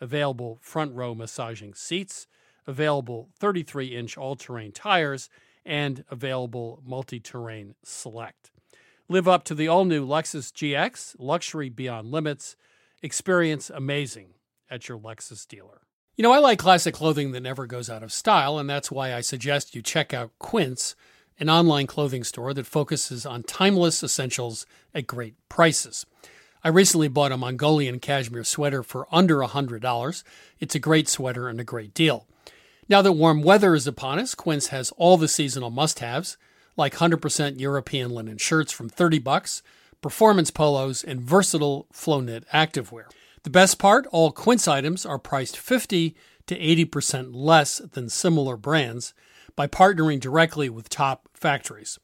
available front row massaging seats, available 33 inch all terrain tires, and available multi terrain select. Live up to the all new Lexus GX, luxury beyond limits. Experience amazing at your Lexus dealer. You know, I like classic clothing that never goes out of style, and that's why I suggest you check out Quince, an online clothing store that focuses on timeless essentials at great prices. I recently bought a Mongolian cashmere sweater for under $100. It's a great sweater and a great deal. Now that warm weather is upon us, Quince has all the seasonal must-haves, like 100% European linen shirts from 30 bucks, performance polos, and versatile flow knit activewear. The best part, all Quince items are priced 50 to 80% less than similar brands by partnering directly with top factories.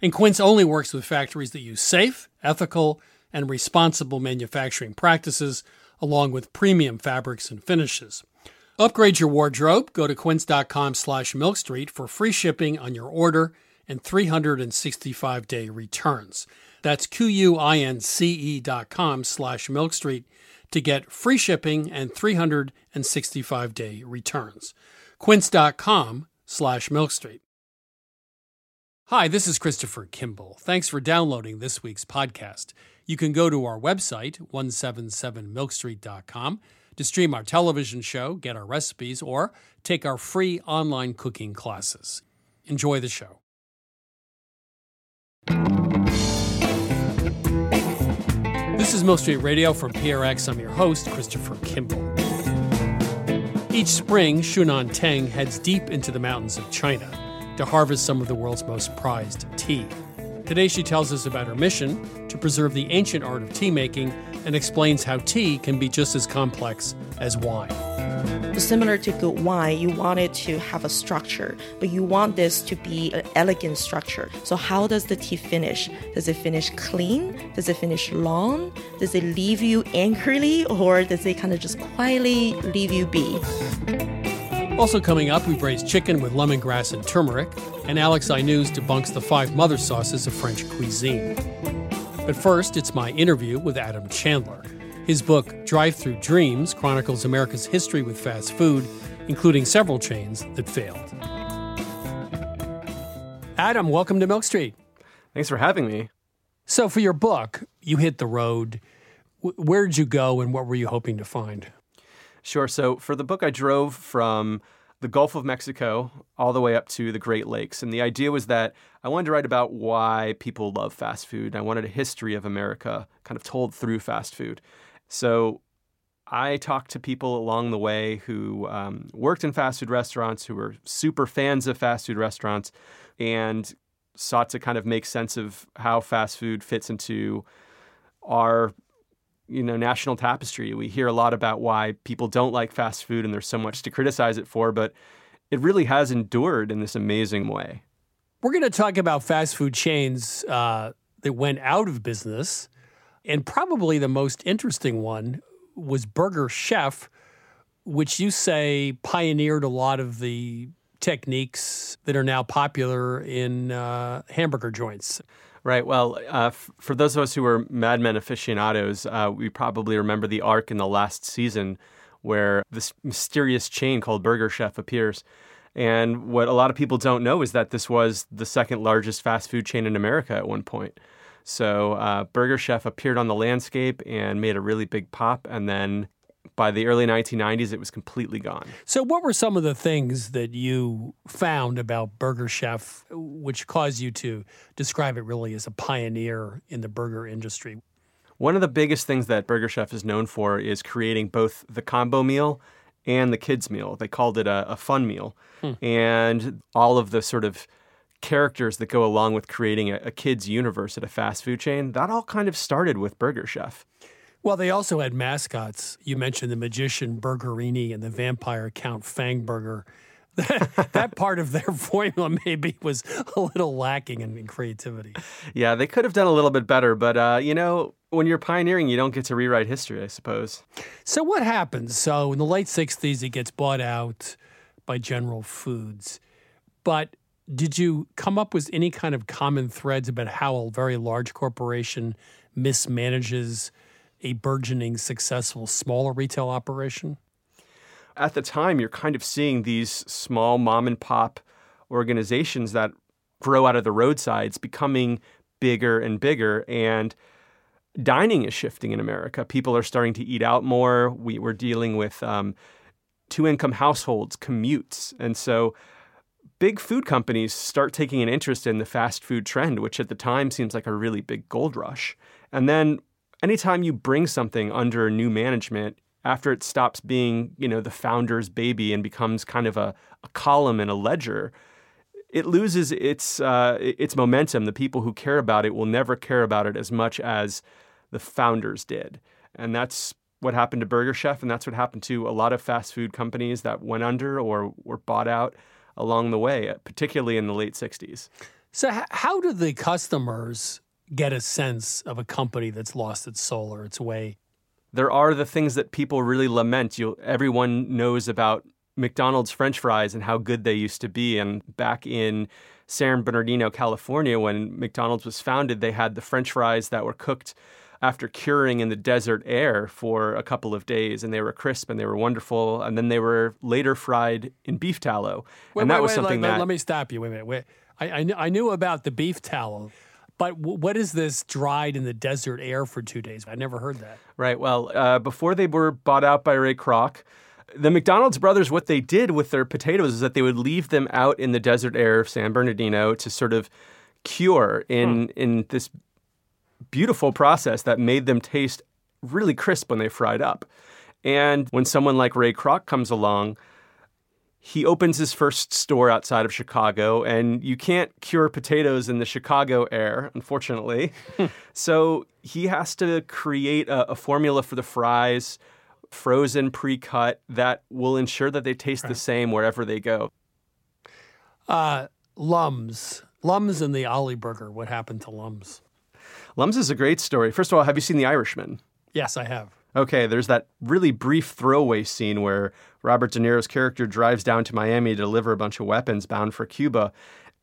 And Quince only works with factories that use safe, ethical, and responsible manufacturing practices along with premium fabrics and finishes. Upgrade your wardrobe. Go to quince.com slash milkstreet for free shipping on your order and 365 day returns. That's Q-U-I-N-C-E dot com slash milkstreet to get free shipping and 365 day returns. Quince.com slash milkstreet. Hi, this is Christopher Kimball. Thanks for downloading this week's podcast. You can go to our website, 177milkstreet.com to stream our television show, get our recipes, or take our free online cooking classes. Enjoy the show. This is Milk Street Radio from PRX. I'm your host, Christopher Kimball. Each spring, Shunan Teng heads deep into the mountains of China to harvest some of the world's most prized tea. Today, she tells us about her mission to preserve the ancient art of tea making and explains how tea can be just as complex as wine. Similar to good wine, you want it to have a structure, but you want this to be an elegant structure. So, how does the tea finish? Does it finish clean? Does it finish long? Does it leave you angrily, or does it kind of just quietly leave you be? Also coming up, we braise chicken with lemongrass and turmeric, and Alex Aïnouz debunks the five mother sauces of French cuisine. But first, it's my interview with Adam Chandler. His book, Drive Through Dreams, chronicles America's history with fast food, including several chains that failed. Adam, welcome to Milk Street. Thanks for having me. So, for your book, you hit the road. Where'd you go and what were you hoping to find? Sure. So, for the book, I drove from the Gulf of Mexico all the way up to the Great Lakes. And the idea was that I wanted to write about why people love fast food. I wanted a history of America kind of told through fast food. So I talked to people along the way who um, worked in fast food restaurants, who were super fans of fast food restaurants, and sought to kind of make sense of how fast food fits into our you know national tapestry. We hear a lot about why people don't like fast food and there's so much to criticize it for, but it really has endured in this amazing way. We're going to talk about fast food chains uh, that went out of business and probably the most interesting one was Burger Chef, which you say pioneered a lot of the techniques that are now popular in uh, hamburger joints. Right. Well, uh, f- for those of us who are Mad Men aficionados, uh, we probably remember the arc in the last season where this mysterious chain called Burger Chef appears. And what a lot of people don't know is that this was the second largest fast food chain in America at one point. So uh, Burger Chef appeared on the landscape and made a really big pop, and then by the early 1990s, it was completely gone. So, what were some of the things that you found about Burger Chef which caused you to describe it really as a pioneer in the burger industry? One of the biggest things that Burger Chef is known for is creating both the combo meal and the kids meal. They called it a, a fun meal. Hmm. And all of the sort of characters that go along with creating a, a kid's universe at a fast food chain, that all kind of started with Burger Chef. Well, they also had mascots. You mentioned the magician Burgerini and the vampire Count Fangburger. that part of their formula maybe was a little lacking in, in, creativity. Yeah, they could have done a little bit better, but uh, you know, when you're pioneering, you don't get to rewrite history, I suppose. So what happens? So in the late '60s, it gets bought out by General Foods, but did you come up with any kind of common threads about how a very large corporation mismanages a burgeoning, successful, smaller retail operation? At the time, you're kind of seeing these small mom and pop organizations that grow out of the roadsides becoming bigger and bigger. And dining is shifting in America. People are starting to eat out more. We, are dealing with um, two income households, commutes. And so big food companies start taking an interest in the fast food trend, which at the time seems like a really big gold rush. And then anytime you bring something under new management, after it stops being, you know, the founder's baby and becomes kind of a, a column in a ledger, it loses its uh, its momentum. The people who care about it will never care about it as much as the founders did, and that's what happened to Burger Chef, and that's what happened to a lot of fast food companies that went under or were bought out along the way, particularly in the late 60s. So, how do the customers get a sense of a company that's lost its soul or its way? There are the things that people really lament. you everyone knows about McDonald's French fries and how good they used to be. And back in San Bernardino, California, when McDonald's was founded, they had the French fries that were cooked after curing in the desert air for a couple of days, and they were crisp and they were wonderful. And then they were later fried in beef tallow, wait, and that wait, was wait, something let, that. Let me stop you. Wait a minute. Wait. I, I, I knew about the beef tallow. But what is this dried in the desert air for two days? I never heard that. Right. Well, uh, before they were bought out by Ray Kroc, the McDonald's brothers, what they did with their potatoes is that they would leave them out in the desert air of San Bernardino to sort of cure in hmm. in this beautiful process that made them taste really crisp when they fried up. And when someone like Ray Kroc comes along, he opens his first store outside of Chicago, and you can't cure potatoes in the Chicago air, unfortunately. so he has to create a, a, formula for the fries, frozen, pre cut, that will ensure that they taste right. the same wherever they go. Uh, Lums. Lums and the Ollie Burger. What happened to Lums? Lums is a great story. First of all, have you seen The Irishman? Yes, I have. Okay, there's that really brief throwaway scene where Robert De Niro's character drives down to Miami to deliver a bunch of weapons bound for Cuba.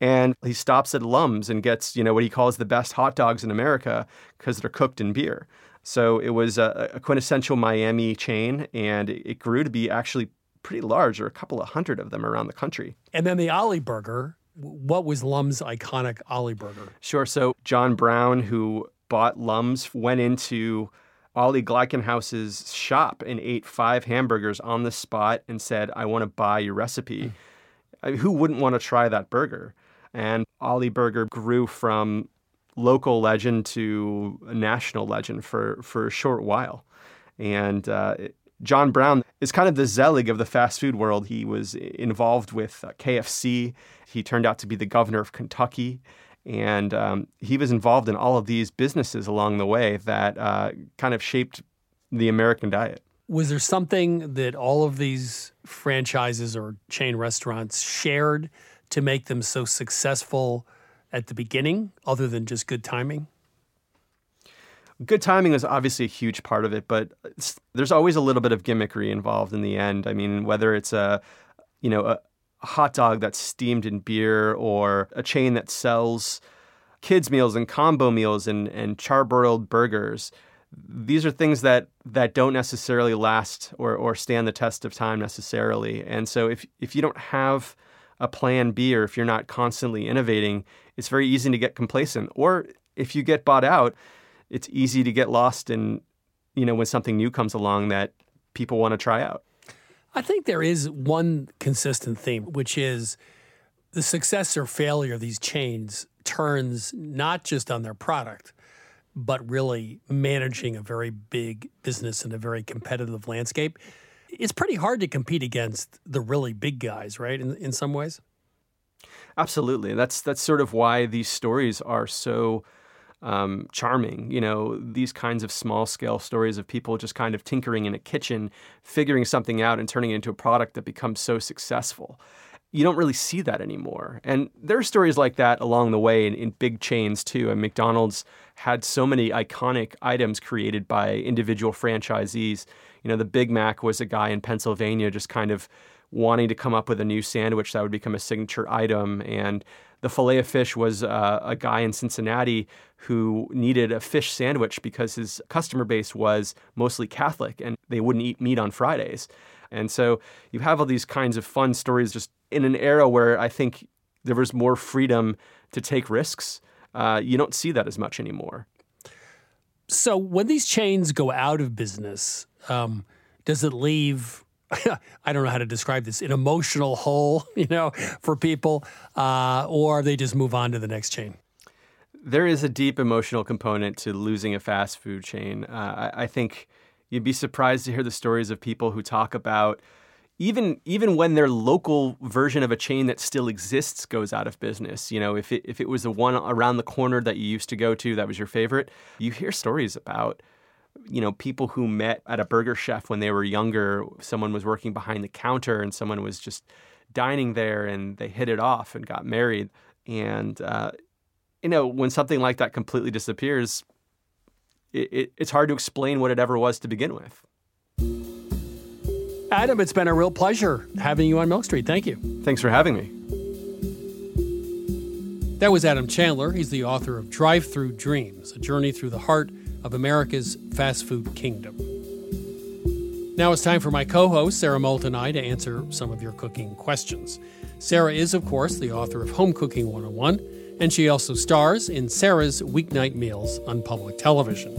And he stops at Lums and gets, you know, what he calls the best hot dogs in America because they're cooked in beer. So it was a, a quintessential Miami chain, and it grew to be actually pretty large. There are a couple of hundred of them around the country. And then the Ollie Burger. What was Lum's iconic Ollie Burger? Sure. So John Brown, who bought Lum's, went into Ollie Gleichenhaus's shop and ate five hamburgers on the spot and said, I want to buy your recipe. Mm. Who wouldn't want to try that burger? And Ollie Burger grew from local legend to a national legend for, for a short while. And uh, John Brown is kind of the Zelig of the fast food world. He was involved with uh, KFC. He turned out to be the governor of Kentucky. And um, he was involved in all of these businesses along the way that uh, kind of shaped the American diet. Was there something that all of these franchises or chain restaurants shared to make them so successful at the beginning, other than just good timing? Good timing is obviously a huge part of it, but there's always a little bit of gimmickry involved in the end. I mean, whether it's a you know a, hot dog that's steamed in beer or a chain that sells kids meals and combo meals and, and charbroiled burgers. These are things that that don't necessarily last or, or stand the test of time necessarily. And so if if you don't have a plan B or if you're not constantly innovating it's very easy to get complacent. Or if you get bought out it's easy to get lost in you know when something new comes along that people want to try out I think there is one consistent theme, which is the success or failure of these chains turns not just on their product, but really managing a very big business in a very competitive landscape. It's pretty hard to compete against the really big guys, right? In, in some ways. Absolutely. That's that's sort of why these stories are so um, charming. You know, these kinds of small scale stories of people just kind of tinkering in a kitchen, figuring something out and turning it into a product that becomes so successful. You don't really see that anymore. And there are stories like that along the way in, in big chains too. And McDonald's had so many iconic items created by individual franchisees. You know, the Big Mac was a guy in Pennsylvania just kind of wanting to come up with a new sandwich that would become a signature item. And the fillet of fish was uh, a guy in Cincinnati who needed a fish sandwich because his customer base was mostly Catholic and they wouldn't eat meat on Fridays. And so you have all these kinds of fun stories just in an era where I think there was more freedom to take risks. Uh, you don't see that as much anymore. So when these chains go out of business, um, does it leave I don't know how to describe this, an emotional hole, you know, for people, uh, or they just move on to the next chain? There is a deep emotional component to losing a fast food chain. Uh, I, I think you'd be surprised to hear the stories of people who talk about even even when their local version of a chain that still exists goes out of business, you know, if it if it was the one around the corner that you used to go to that was your favorite, you hear stories about you know, people who met at a burger chef when they were younger, someone was working behind the counter and someone was just dining there and they hit it off and got married. And, uh, you know, when something like that completely disappears, it, it, it's hard to explain what it ever was to begin with. Adam, it's been a real pleasure having you on Milk Street. Thank you. Thanks for having me. That was Adam Chandler. He's the author of Drive Through Dreams, a journey through the heart of America's fast food kingdom. Now it's time for my co host, Sara Moulton and I, to answer some of your cooking questions. Sara is, of course, the author of Home Cooking 101, and she also stars in Sara's Weeknight Meals on public television.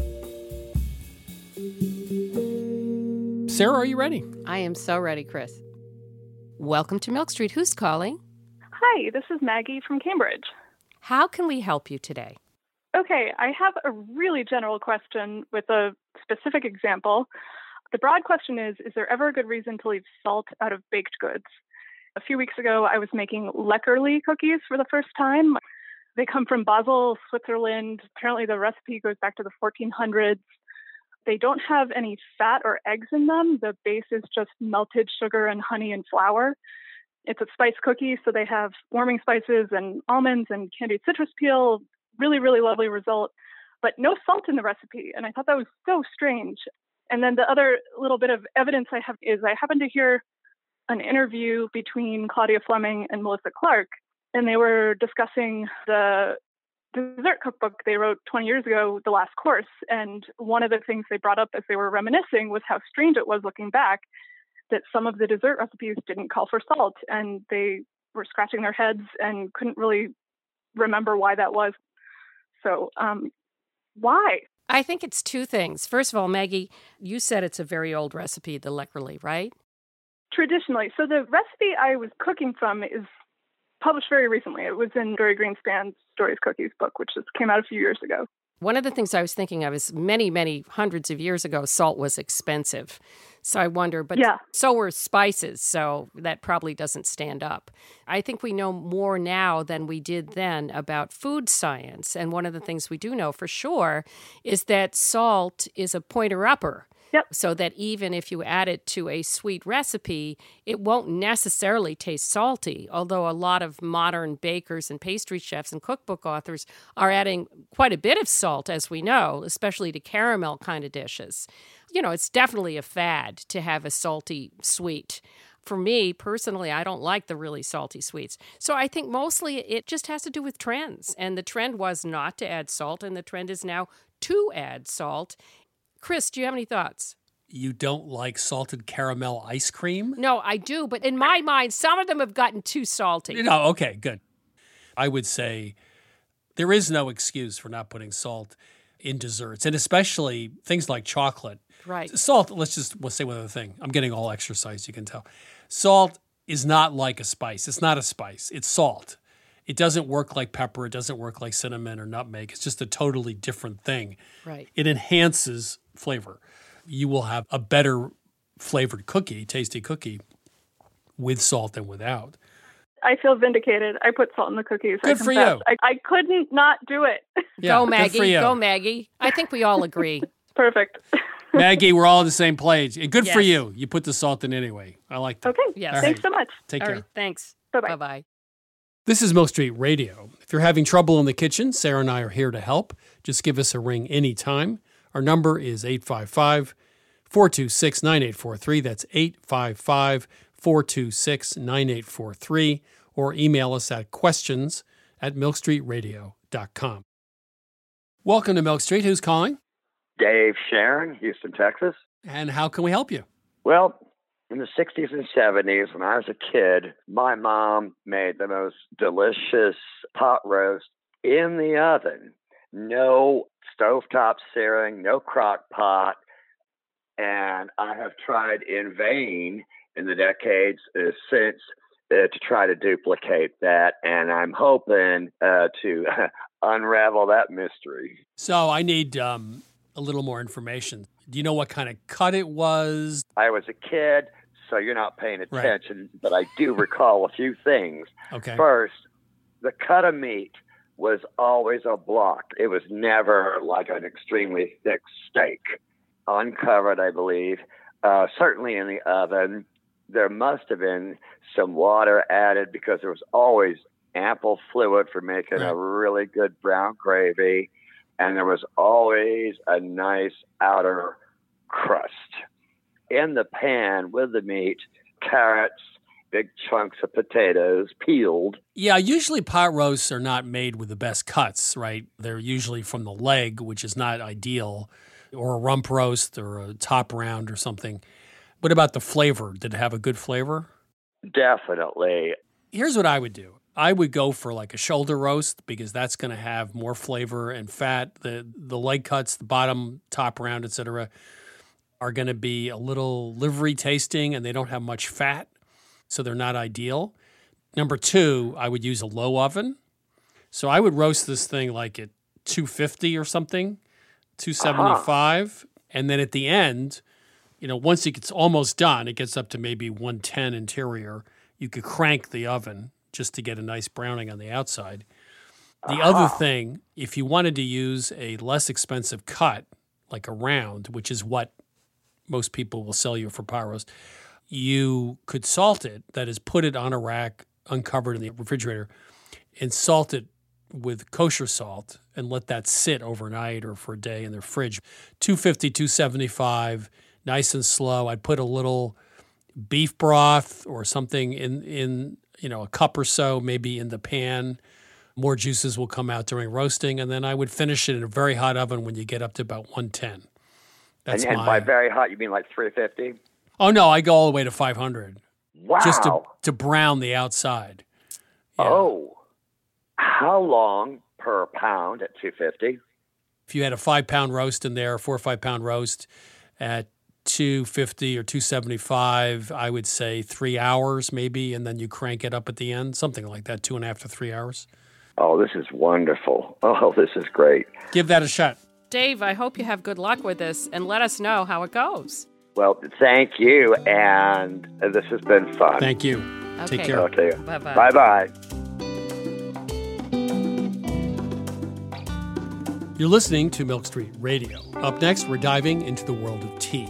Sara, are you ready? I am so ready, Chris. Welcome to Milk Street. Who's calling? Hi, this is Maggie from Cambridge. How can we help you today? Okay, I have a really general question with a specific example. The broad question is Is there ever a good reason to leave salt out of baked goods? a few weeks ago, I was making Leckerli cookies for the first time. They come from Basel, Switzerland. Apparently, the recipe goes back to the 1400s. They don't have any fat or eggs in them. The base is just melted sugar and honey and flour. It's a spice cookie, so they have warming spices and almonds and candied citrus peel. Really, really lovely result, but no salt in the recipe. And I thought that was so strange. And then the other little bit of evidence I have is I happened to hear an interview between Claudia Fleming and Melissa Clark, and they were discussing the dessert cookbook they wrote 20 years ago, The Last Course. And one of the things they brought up as they were reminiscing was how strange it was looking back that some of the dessert recipes didn't call for salt, and they were scratching their heads and couldn't really remember why that was. So, um, why? I think it's two things. First of all, Maggie, you said it's a very old recipe, the Leckerli, right? Traditionally. So the recipe I was cooking from is published very recently. It was in Dorie Greenspan's Dorie's Cookies book, which just came out a few years ago. One of the things I was thinking of is many, many hundreds of years ago, salt was expensive. So I wonder, but yeah. so were spices. So that probably doesn't stand up. I think we know more now than we did then about food science. And one of the things we do know for sure is that salt is a pointer upper. Yep. So that even if you add it to a sweet recipe, it won't necessarily taste salty. Although a lot of modern bakers and pastry chefs and cookbook authors are adding quite a bit of salt, as we know, especially to caramel kind of dishes. You know, it's definitely a fad to have a salty sweet for me personally, I don't like the really salty sweets. So I think mostly it just has to do with trends. And the trend was not to add salt, and the trend is now to add salt. Chris, do you have any thoughts? You don't like salted caramel ice cream? No, I do, but in my mind, some of them have gotten too salty. No, okay, good. I would say there is no excuse for not putting salt in desserts, and especially things like chocolate. Right. Salt, let's just we'll say one other thing. I'm getting all exercise, you can tell. Salt is not like a spice. It's not a spice, it's salt. It doesn't work like pepper. It doesn't work like cinnamon or nutmeg. It's just a totally different thing. Right. It enhances flavor. You will have a better flavored cookie, tasty cookie, with salt than without. I feel vindicated. I put salt in the cookies. Good I for you. I, I couldn't not do it. Yeah, go, Maggie. Go, Maggie. I think we all agree. Perfect. Maggie, we're all on the same page. And good for you. You put the salt in anyway. I like that. okay. Yes. All Thanks right. so much. Take all care. right. Thanks. Bye-bye. Bye bye. This is Milk Street Radio. If you're having trouble in the kitchen, Sara and I are here to help. Just give us a ring anytime. Our number is 855 426 9843. That's 855 426 9843. Or email us at questions at milkstreetradio.com. Welcome to Milk Street. Who's calling? Dave Sharon, Houston, Texas. And how can we help you? Well, in the 60s and 70s, when I was a kid, my mom made the most delicious pot roast in the oven. No stovetop searing, no crock pot. And I have tried in vain in the decades uh, since uh, to try to duplicate that. And I'm hoping uh, to unravel that mystery. So I need um, a little more information. Do you know what kind of cut it was? I was a kid, so you're not paying Right. attention, but I do recall a few things. Okay. First, the cut of meat was always a block. It was never like an extremely thick steak. Uncovered, I believe. Uh, certainly in the oven, there must have been some water added because there was always ample fluid for making Right. a really good brown gravy. And there was always a nice outer crust. In the pan with the meat, carrots, big chunks of potatoes, peeled, Yeah, usually pot roasts are not made with the best cuts, right? They're usually from the leg, which is not ideal, or a rump roast or a top round or something. What about the flavor? Did it have a good flavor? definitely. Here's what I would do. I would go for like a shoulder roast because that's going to have more flavor and fat. The the leg cuts, the bottom, top round, etc., are going to be a little livery tasting and they don't have much fat, so they're not ideal. Number two, I would use a low oven. So I would roast this thing like at 250 or something, 275, uh-huh. and then at the end, you know, once it gets almost done, it gets up to maybe 110 interior. you could crank the oven just to get a nice browning on the outside. The other thing, if you wanted to use a less expensive cut, like a round, which is what most people will sell you for pot roast, you could salt it. That is, put it on a rack, uncovered in the refrigerator, and salt it with kosher salt and let that sit overnight or for a day in the fridge. 250, 275, nice and slow. I'd put a little beef broth or something in in you know a cup or so, maybe in the pan. More juices will come out during roasting, and then I would finish it in a very hot oven when you get up to about 110. That's and, and my. by very hot, you mean like 350? oh no, I go all the way to 500 Wow. just to to brown the outside. Yeah. Oh. How long per pound at 250? if you had a five pound roast in there, a four or five pound roast at 250 or 275, I would say three hours maybe, and then you crank it up at the end, something like that, two and a half to three hours. Oh, this is wonderful. Oh, this is great. Give that a shot. Dave, I hope you have good luck with this and let us know how it goes. Well, thank you, and this has been fun. Thank you. Take care. Okay. Bye bye. Bye bye. You're listening to Milk Street Radio. Up next, we're diving into the world of tea.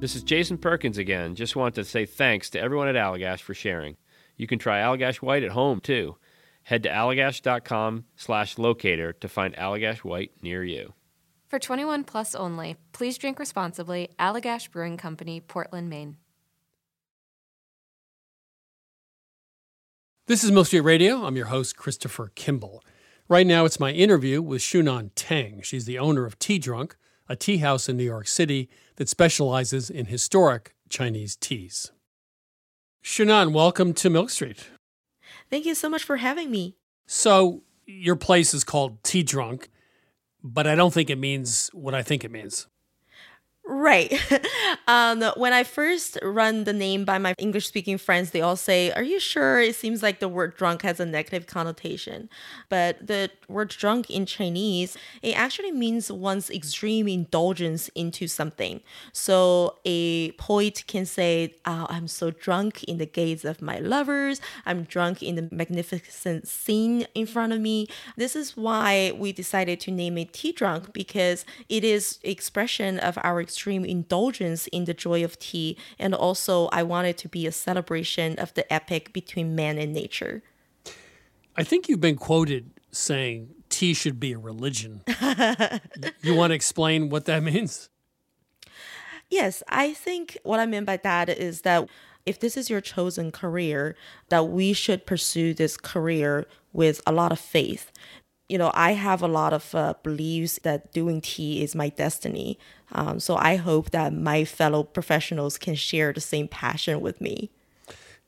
This is Jason Perkins again. Just want to say thanks to everyone at Allagash for sharing. You can try Allagash White at home too. Head to allagash.com slash locator to find Allagash White near you. For 21 plus only, please drink responsibly. Allagash Brewing Company, Portland, Maine. This is Milk Street Radio. I'm your host, Christopher Kimball. Right now, it's my interview with Shunan Teng. She's the owner of Tea Drunk, a tea house in New York City that specializes in historic Chinese teas. Shunan, welcome to Milk Street. Thank you so much for having me. So, your place is called Tea Drunk, but I don't think it means what I think it means. Right. um, when I first run the name by my English speaking friends, they all say, Are you sure? It seems like the word drunk has a negative connotation. But the word drunk in Chinese, it actually means one's extreme indulgence into something. So a poet can say, oh, I'm so drunk in the gaze of my lovers. I'm drunk in the magnificent scene in front of me. This is why we decided to name it Tea Drunk because it is expression of our extreme indulgence in the joy of tea. And also, I want it to be a celebration of the epic between man and nature. I think you've been quoted saying tea should be a religion. you want to explain what that means? Yes, I think what I mean by that is that if this is your chosen career, that we should pursue this career with a lot of faith you know, I have a lot of uh, beliefs that doing tea is my destiny. Um, so I hope that my fellow professionals can share the same passion with me.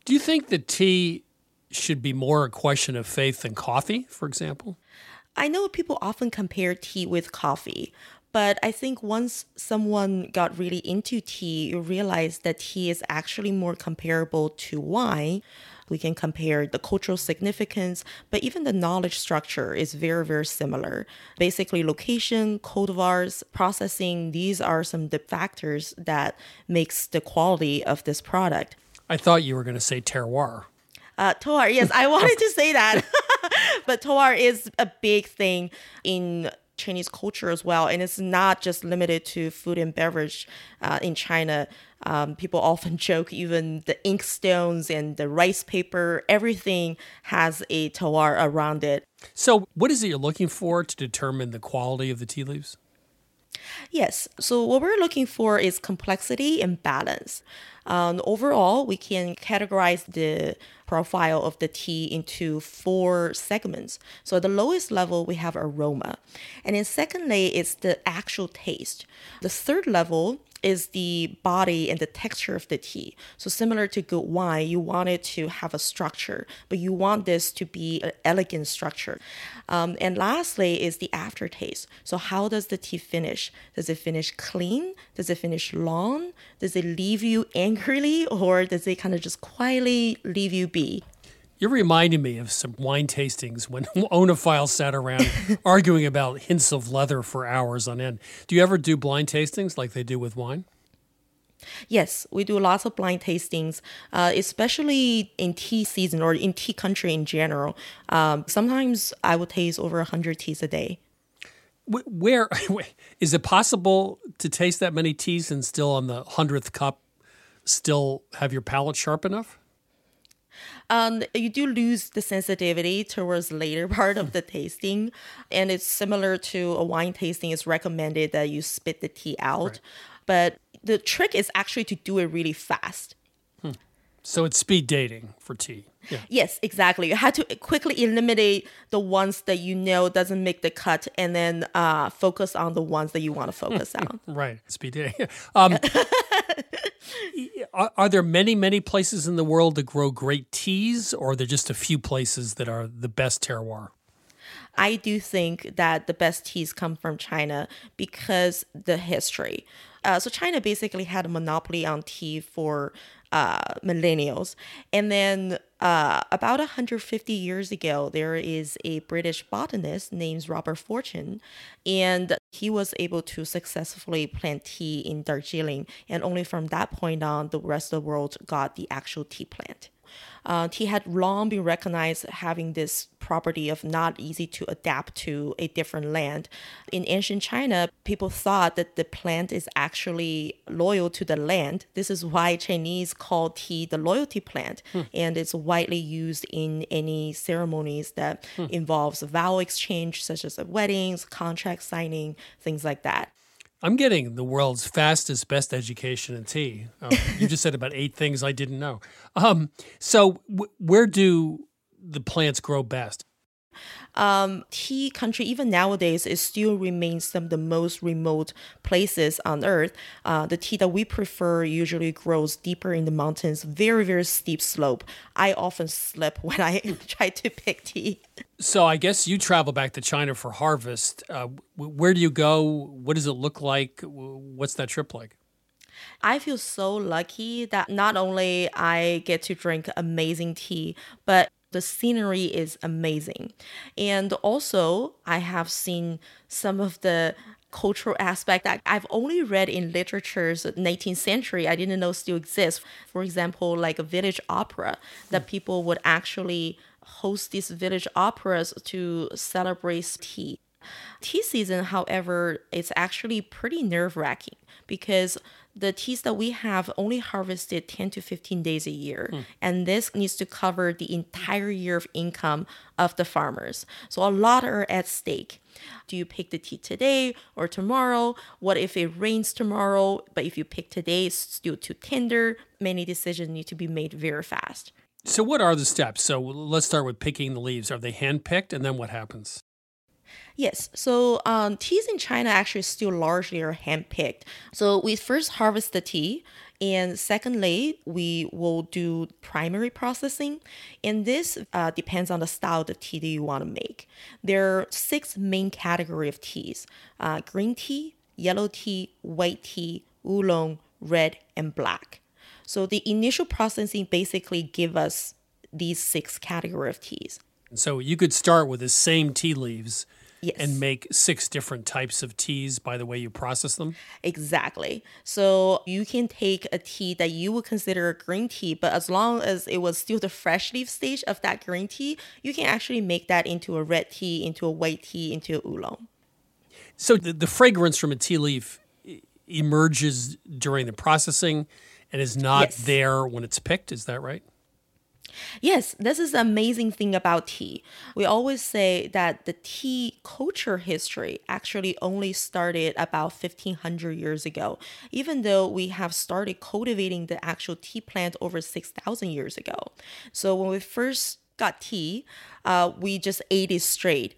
Do you think that tea should be more a question of faith than coffee, for example? I know people often compare tea with coffee, but I think once someone got really into tea, you realize that tea is actually more comparable to wine we can compare the cultural significance, but even the knowledge structure is very, very similar. Basically, location, cultivars, processing, these are some of the factors that makes the quality of this product. I thought you were going to say terroir. Uh, terroir, yes, I wanted to say that. but terroir is a big thing in Chinese culture as well. And it's not just limited to food and beverage uh, in China. Um, people often joke even the ink stones and the rice paper, everything has a terroir around it. So, what is it you're looking for to determine the quality of the tea leaves? Yes. So, what we're looking for is complexity and balance. Um, overall, we can categorize the profile of the tea into four segments. So, at the lowest level, we have aroma. And then, secondly, it's the actual taste. The third level is the body and the texture of the tea. So similar to good wine, you want it to have a structure, but you want this to be an elegant structure. Um, and lastly is the aftertaste. So how does the tea finish? Does it finish clean? Does it finish long? Does it leave you angrily, or does it kind of just quietly leave you be? You're reminding me of some wine tastings when oenophiles sat around arguing about hints of leather for hours on end. Do you ever do blind tastings like they do with wine? Yes, we do lots of blind tastings, uh, especially in tea season or in tea country in general. Um, sometimes I will taste over 100 teas a day. Where is it possible to taste that many teas and still on the 100th cup still have your palate sharp enough? Um, you do lose the sensitivity towards later part of the tasting, and it's similar to a wine tasting. It's recommended that you spit the tea out, right. but the trick is actually to do it really fast. Hmm. So it's speed dating for tea. Yeah. Yes, exactly. You have to quickly eliminate the ones that you know doesn't make the cut, and then uh, focus on the ones that you want to focus on. right, speed dating. Um, are, are, there many, many places in the world that grow great teas, or are there just a few places that are the best terroir? I do think that the best teas come from China because the history. Uh, so China basically had a monopoly on tea for uh, millennials. And then uh, about 150 years ago, there is a British botanist named Robert Fortune, and he was able to successfully plant tea in Darjeeling. And only from that point on, the rest of the world got the actual tea plant. Uh, tea had long been recognized having this property of not easy to adapt to a different land. In ancient China, people thought that the plant is actually loyal to the land. This is why Chinese call tea the loyalty plant, Hmm. and it's widely used in any ceremonies that Hmm. involves vow exchange, such as weddings, contract signing, things like that. I'm getting the world's fastest, best education in tea. Um, you just said about eight things I didn't know. Um, so, w- where do the plants grow best? Um, tea country, even nowadays, it still remains some of the most remote places on earth. Uh, the tea that we prefer usually grows deeper in the mountains, very, very steep slope. I often slip when I try to pick tea. So, I guess you travel back to China for harvest. Uh, w- where do you go? What does it look like? W- What's that trip like? I feel so lucky that not only I get to drink amazing tea, but the scenery is amazing. And also, I have seen some of the cultural aspect that I've only read in literatures 19th century I didn't know still exists. For example, like a village opera that people would actually host these village operas to celebrate tea. Tea season, however, is actually pretty nerve wracking because the teas that we have only harvested 10 to 15 days a year. Hmm. And this needs to cover the entire year of income of the farmers. So a lot are at stake. Do you pick the tea today or tomorrow? What if it rains tomorrow? But if you pick today, it's still too tender. Many decisions need to be made very fast. So, what are the steps? So, let's start with picking the leaves. Are they hand picked? And then what happens? Yes, so um, teas in China actually still largely are hand-picked. So we first harvest the tea, and secondly, we will do primary processing, and this uh, depends on the style of tea that you want to make. There are six main category of teas: uh, green tea, yellow tea, white tea, oolong, red, and black. So the initial processing basically give us these six category of teas. So, you could start with the same tea leaves Yes. and make six different types of teas by the way you process them. Exactly. So you can take a tea that you would consider a green tea, but as long as it was still the fresh leaf stage of that green tea, you can actually make that into a red tea, into a white tea, into a oolong. So, the, the fragrance from a tea leaf emerges during the processing and is not Yes. there when it's picked. Is that right? Yes, this is the amazing thing about tea. We always say that the tea culture history actually only started about 1500 years ago, even though we have started cultivating the actual tea plant over 6,000 years ago. So when we first got tea, uh, we just ate it straight.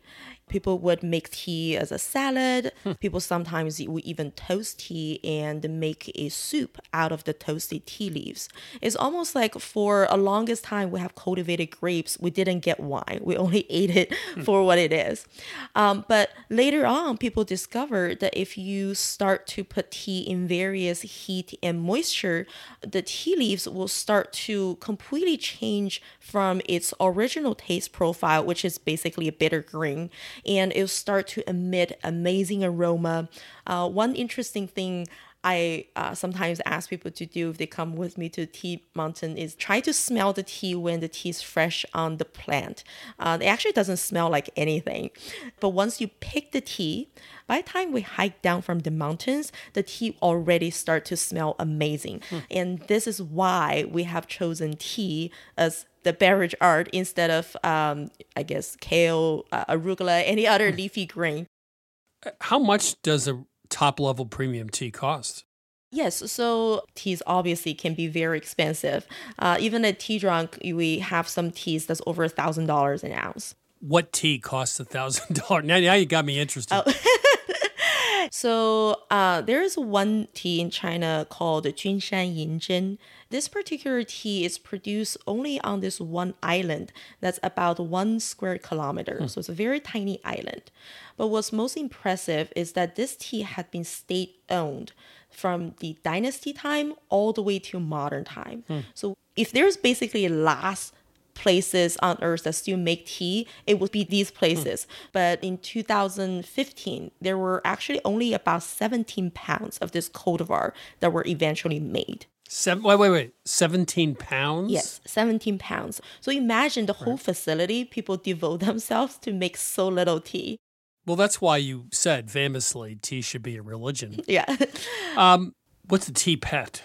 People would make tea as a salad. People sometimes would even toast tea and make a soup out of the toasted tea leaves. It's almost like for a longest time we have cultivated grapes. We didn't get wine. We only ate it for what it is. Um, but later on, people discovered that if you start to put tea in various heat and moisture, the tea leaves will start to completely change from its original taste profile, which is basically a bitter green, and it'll start to emit amazing aroma. Uh, one interesting thing I uh, sometimes ask people to do if they come with me to Tea Mountain is try to smell the tea when the tea is fresh on the plant. Uh, it actually doesn't smell like anything. But once you pick the tea, by the time we hike down from the mountains, the tea already start to smell amazing. And this is why we have chosen tea as the beverage art instead of, um, I guess, kale, uh, arugula, any other leafy green. How much does a top level premium tea cost? Yes, so teas obviously can be very expensive. Uh, even at Tea Drunk, we have some teas that's over a thousand dollars an ounce. What tea costs a thousand dollars? Now, now you got me interested. Oh. So uh, there is one tea in China called the Junshan Yinzhen. This particular tea is produced only on this one island that's about one square kilometer. Hmm. So it's a very tiny island. But what's most impressive is that this tea had been state owned from the dynasty time all the way to modern time. Hmm. So if there's basically a last places on earth that still make tea, it would be these places. But in 2015, there were actually only about 17 pounds of this cultivar that were eventually made. Seven, wait, wait, wait. 17 pounds? Yes, 17 pounds. So imagine the whole facility, people devote themselves to make so little tea. Well, that's why you said famously tea should be a religion. Yeah. Um, what's a tea pet?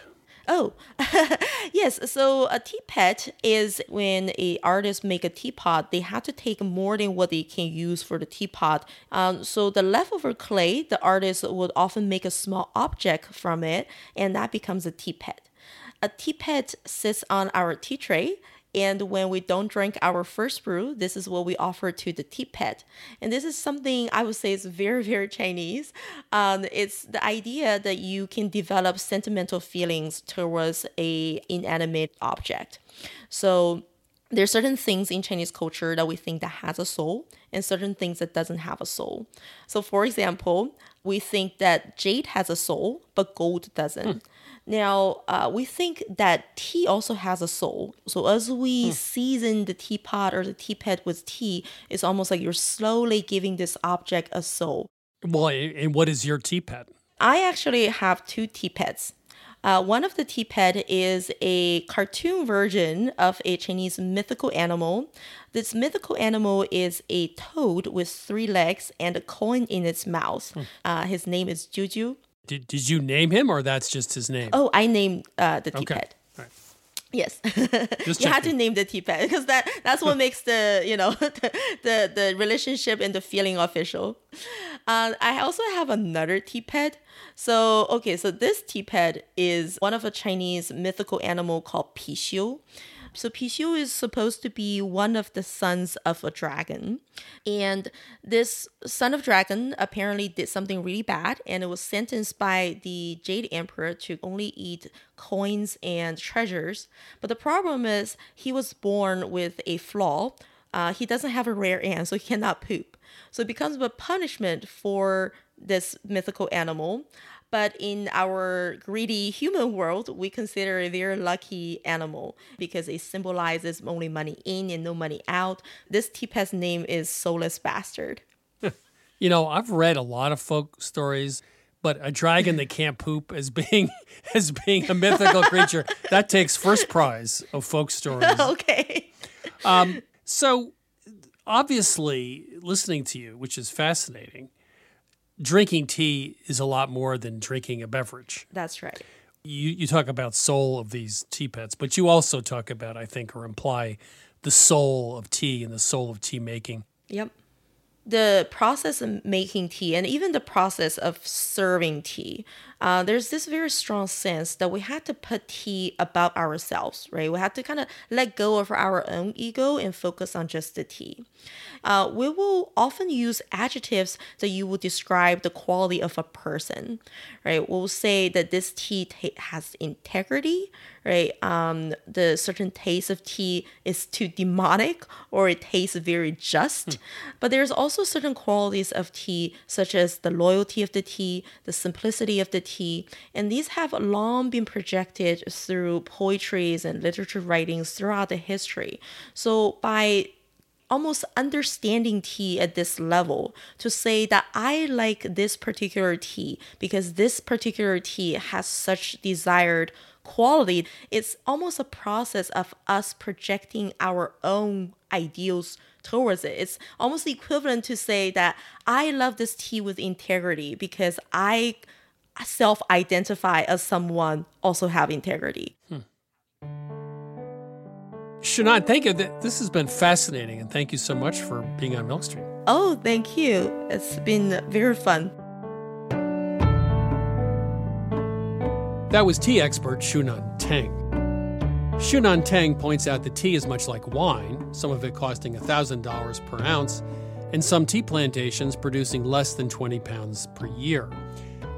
Oh, yes. So a tea pet is when a artist make a teapot, they have to take more than what they can use for the teapot. Um, so the leftover clay, the artist would often make a small object from it, and that becomes a tea pet. A tea pet sits on our tea tray. And when we don't drink our first brew, this is what we offer to the tea pet. And this is something I would say is very, very Chinese. Um, it's the idea that you can develop sentimental feelings towards a inanimate object. So there's certain things in Chinese culture that we think that has a soul and certain things that doesn't have a soul. So for example, we think that jade has a soul, but gold doesn't. Now, uh, we think that tea also has a soul. So as we season the teapot or the teapot with tea, it's almost like you're slowly giving this object a soul. Well, and what is your tea pet? I actually have two tea pets. Uh, one of the tea pet is a cartoon version of a Chinese mythical animal. This mythical animal is a toad with three legs and a coin in its mouth. Uh, his name is Juju. Did, did you name him or that's just his name? Oh, I named uh, the tea pet. Okay. Right. Yes, you had to name the tea pet because that that's what makes the you know the the, the relationship and the feeling official. Uh, I also have another tea pet. So okay, so this tea pet is one of a Chinese mythical animal called Pixiu. So Pixiu is supposed to be one of the sons of a dragon. And this son of dragon apparently did something really bad and it was sentenced by the Jade Emperor to only eat coins and treasures. But the problem is he was born with a flaw. Uh, he doesn't have a rare aunt, so he cannot poop. So it becomes a punishment for this mythical animal. But in our greedy human world, we consider a very lucky animal because it symbolizes only money in and no money out. This tea pet's name is Soulless Bastard. You know, I've read a lot of folk stories, but a dragon that can't poop as being as being a mythical creature that takes first prize of folk stories. okay. Um, so obviously, listening to you, which is fascinating, drinking tea is a lot more than drinking a beverage. That's right. You you talk about soul of these tea pets, but you also talk about, I think, or imply the soul of tea and the soul of tea making. Yep. The process of making tea and even the process of serving tea, uh, there's this very strong sense that we had to put tea above ourselves, right? We had to kind of let go of our own ego and focus on just the tea. Uh, we will often use adjectives that you will describe the quality of a person, right? We'll say that this tea ta- has integrity, right? Um, the certain taste of tea is too demonic or it tastes very just. But there's also certain qualities of tea, such as the loyalty of the tea, the simplicity of the tea, and these have long been projected through poetries and literature writings throughout the history. So by almost understanding tea at this level to say that I like this particular tea because this particular tea has such desired quality. It's almost a process of us projecting our own ideals towards it. It's almost equivalent to say that I love this tea with integrity because I self identify as someone also have integrity. Hmm. Shunan, thank you. This has been fascinating, and thank you so much for being on Milk Street. Oh, thank you. It's been very fun. That was tea expert Shunan Teng. Shunan Teng points out that tea is much like wine, some of it costing $1,000 per ounce, and some tea plantations producing less than 20 pounds per year.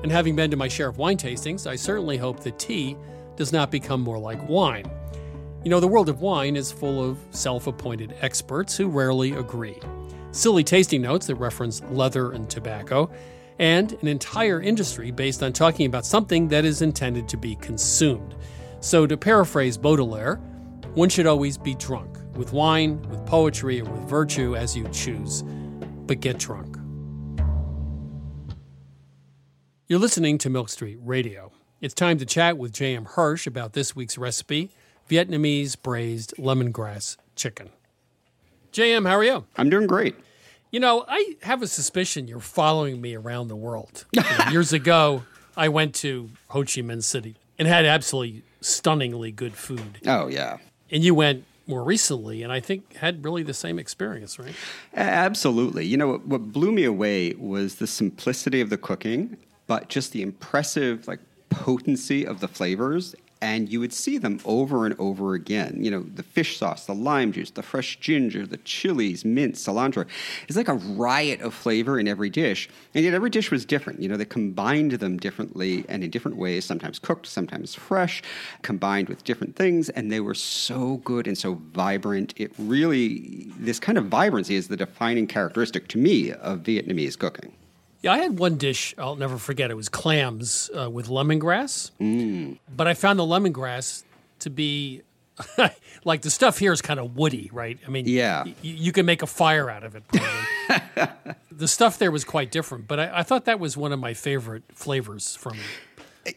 And having been to my share of wine tastings, I certainly hope that tea does not become more like wine. You know, the world of wine is full of self appointed experts who rarely agree. Silly tasting notes that reference leather and tobacco, and an entire industry based on talking about something that is intended to be consumed. So, to paraphrase Baudelaire, one should always be drunk with wine, with poetry, or with virtue as you choose, but get drunk. You're listening to Milk Street Radio. It's time to chat with J.M. Hirsch about this week's recipe Vietnamese braised lemongrass chicken. JM, how are you? I'm doing great. You know, I have a suspicion you're following me around the world. You know, years ago, I went to Ho Chi Minh City and had absolutely stunningly good food. Oh, yeah. And you went more recently and I think had really the same experience, right? Absolutely. You know, what, what blew me away was the simplicity of the cooking, but just the impressive, like, potency of the flavors and you would see them over and over again. You know, the fish sauce, the lime juice, the fresh ginger, the chilies, mint, cilantro. It's like a riot of flavor in every dish, and yet every dish was different. You know, they combined them differently and in different ways, sometimes cooked, sometimes fresh, combined with different things, and they were so good and so vibrant. It really, this kind of vibrancy is the defining characteristic to me of Vietnamese cooking. Yeah, I had one dish I'll never forget. It was clams uh, with lemongrass. Mm. But I found the lemongrass to be like the stuff here is kind of woody, right? I mean, yeah, y- you can make a fire out of it. the stuff there was quite different, but I, I thought that was one of my favorite flavors from it.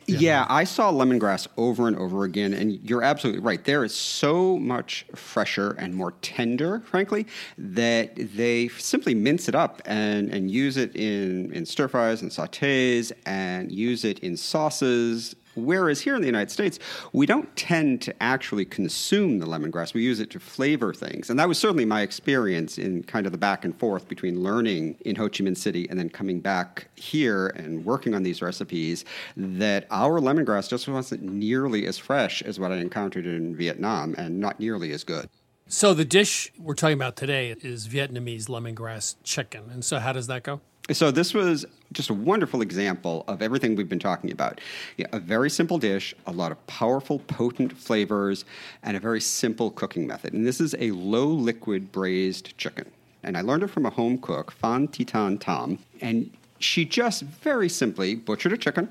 Yeah, I saw lemongrass over and over again, and you're absolutely right. There is so much fresher and more tender, frankly, that they simply mince it up and, and use it in, in stir fries and sautés and use it in sauces Whereas here in the United States, we don't tend to actually consume the lemongrass. We use it to flavor things. And that was certainly my experience in kind of the back and forth between learning in Ho Chi Minh City and then coming back here and working on these recipes, that our lemongrass just wasn't nearly as fresh as what I encountered in Vietnam and not nearly as good. So the dish we're talking about today is Vietnamese lemongrass chicken. And so how does that go? So this was just a wonderful example of everything we've been talking about. Yeah, a very simple dish, a lot of powerful, potent flavors, and a very simple cooking method. And this is a low liquid braised chicken. And I learned it from a home cook, Fan Titan Tom. And she just very simply butchered a chicken,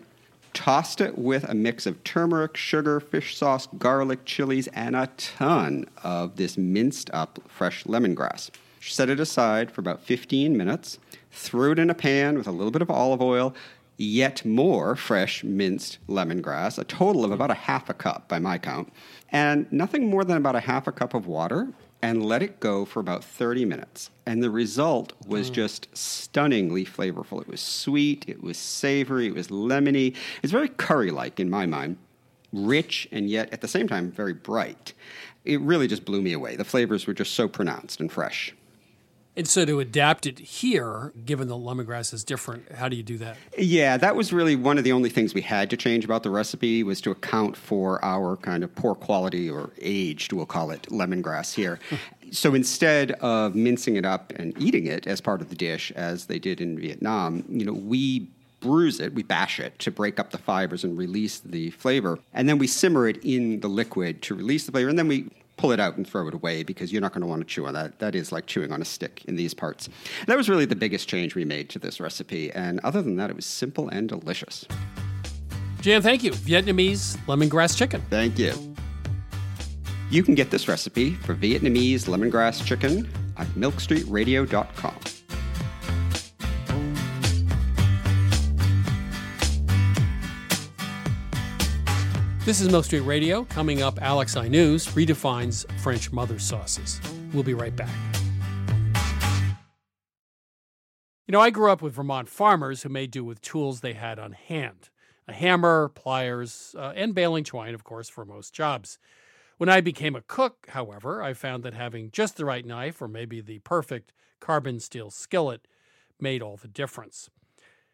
tossed it with a mix of turmeric, sugar, fish sauce, garlic, chilies, and a ton of this minced up fresh lemongrass. She set it aside for about 15 minutes threw it in a pan with a little bit of olive oil, yet more fresh minced lemongrass, a total of about a half a cup by my count, and nothing more than about a half a cup of water, and let it go for about 30 minutes. And the result was mm. just stunningly flavorful. It was sweet, it was savory, it was lemony. It's very curry like in my mind, rich and yet at the same time very bright. It really just blew me away. The flavors were just so pronounced and fresh. And so to adapt it here, given the lemongrass is different, how do you do that? Yeah, that was really one of the only things we had to change about the recipe was to account for our kind of poor quality or aged, we'll call it, lemongrass here. so instead of mincing it up and eating it as part of the dish, as they did in Vietnam, you know, we bruise it, we bash it to break up the fibers and release the flavor. And then we simmer it in the liquid to release the flavor. And then we pull it out and throw it away because you're not going to want to chew on that. That is like chewing on a stick in these parts. That was really the biggest change we made to this recipe. And other than that, it was simple and delicious. JM, thank you. Vietnamese lemongrass chicken. Thank you. You can get this recipe for Vietnamese lemongrass chicken at milkstreetradio.com. This is Milk Street Radio. Coming up, Alex Aïnouz redefines French mother sauces. We'll be right back. You know, I grew up with Vermont farmers who made do with tools they had on hand a hammer, pliers, uh, and baling twine, of course, for most jobs. When I became a cook, however, I found that having just the right knife or maybe the perfect carbon steel skillet made all the difference.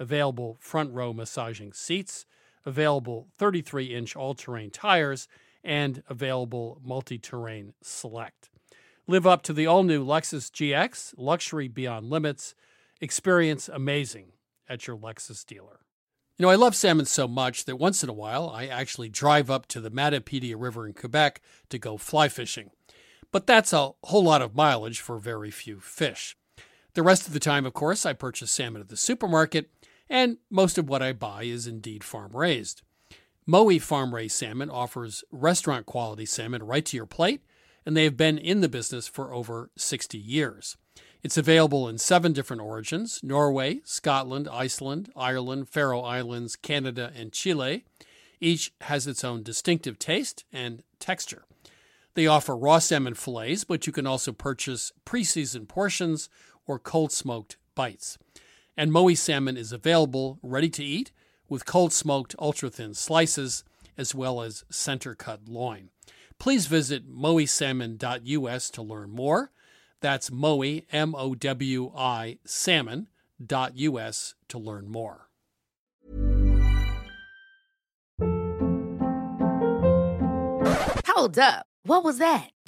available front row massaging seats, available 33 inch all terrain tires, and available multi terrain select. Live up to the all new Lexus GX, luxury beyond limits. Experience amazing at your Lexus dealer. You know, I love salmon so much that once in a while I actually drive up to the Matapedia River in Quebec to go fly fishing. But that's a whole lot of mileage for very few fish. The rest of the time, of course, I purchase salmon at the supermarket, and most of what I buy is indeed farm raised. Mowi Farm Raised Salmon offers restaurant quality salmon right to your plate, and they have been in the business for over 60 years. It's available in seven different origins Norway, Scotland, Iceland, Ireland, Faroe Islands, Canada, and Chile. Each has its own distinctive taste and texture. They offer raw salmon fillets, but you can also purchase pre seasoned portions or cold smoked bites. And Mowi salmon is available ready to eat with cold smoked ultra thin slices as well as center cut loin. Please visit mowisalmon.us to learn more. That's Mowi, M O W I, salmon.us to learn more. Hold up. What was that?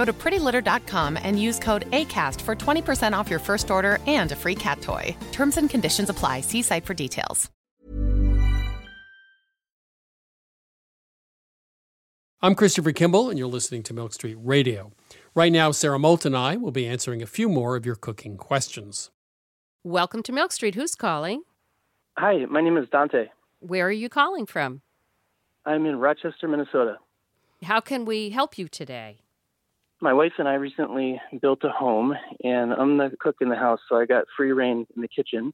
Go to prettylitter.com and use code ACAST for 20% off your first order and a free cat toy. Terms and conditions apply. See site for details. I'm Christopher Kimball, and you're listening to Milk Street Radio. Right now, Sara Moulton and I will be answering a few more of your cooking questions. Welcome to Milk Street. Who's calling? Hi, my name is Dante. Where are you calling from? I'm in Rochester, Minnesota. How can we help you today? My wife and I recently built a home, and I'm the cook in the house, so I got free reign in the kitchen.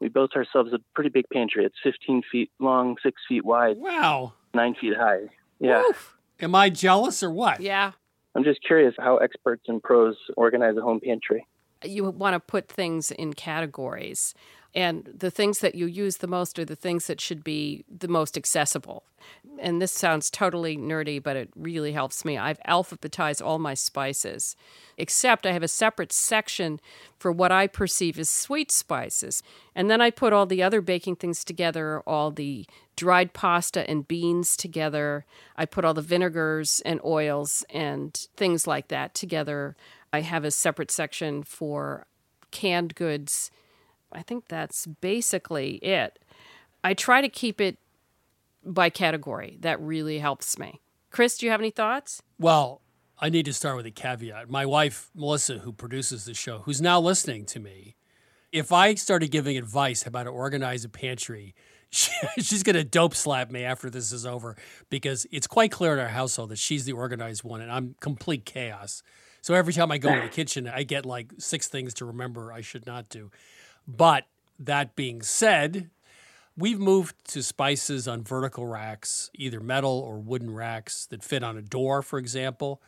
We built ourselves a pretty big pantry. It's 15 feet long, six feet wide. Wow. Nine feet high. Yeah. Oof. Am I jealous or what? Yeah. I'm just curious how experts and pros organize a home pantry. You want to put things in categories. And the things that you use the most are the things that should be the most accessible. And this sounds totally nerdy, but it really helps me. I've alphabetized all my spices, except I have a separate section for what I perceive as sweet spices. And then I put all the other baking things together, all the dried pasta and beans together. I put all the vinegars and oils and things like that together. I have a separate section for canned goods I think that's basically it. I try to keep it by category. That really helps me. Chris, do you have any thoughts? Well, I need to start with a caveat. My wife, Melissa, who produces the show, who's now listening to me, if I started giving advice about how to organize a pantry, she, she's going to dope slap me after this is over because it's quite clear in our household that she's the organized one and I'm complete chaos. So every time I go in the kitchen, I get like six things to remember I should not do. But that being said, we've moved to spices on vertical racks, either metal or wooden racks that fit on a door, for example,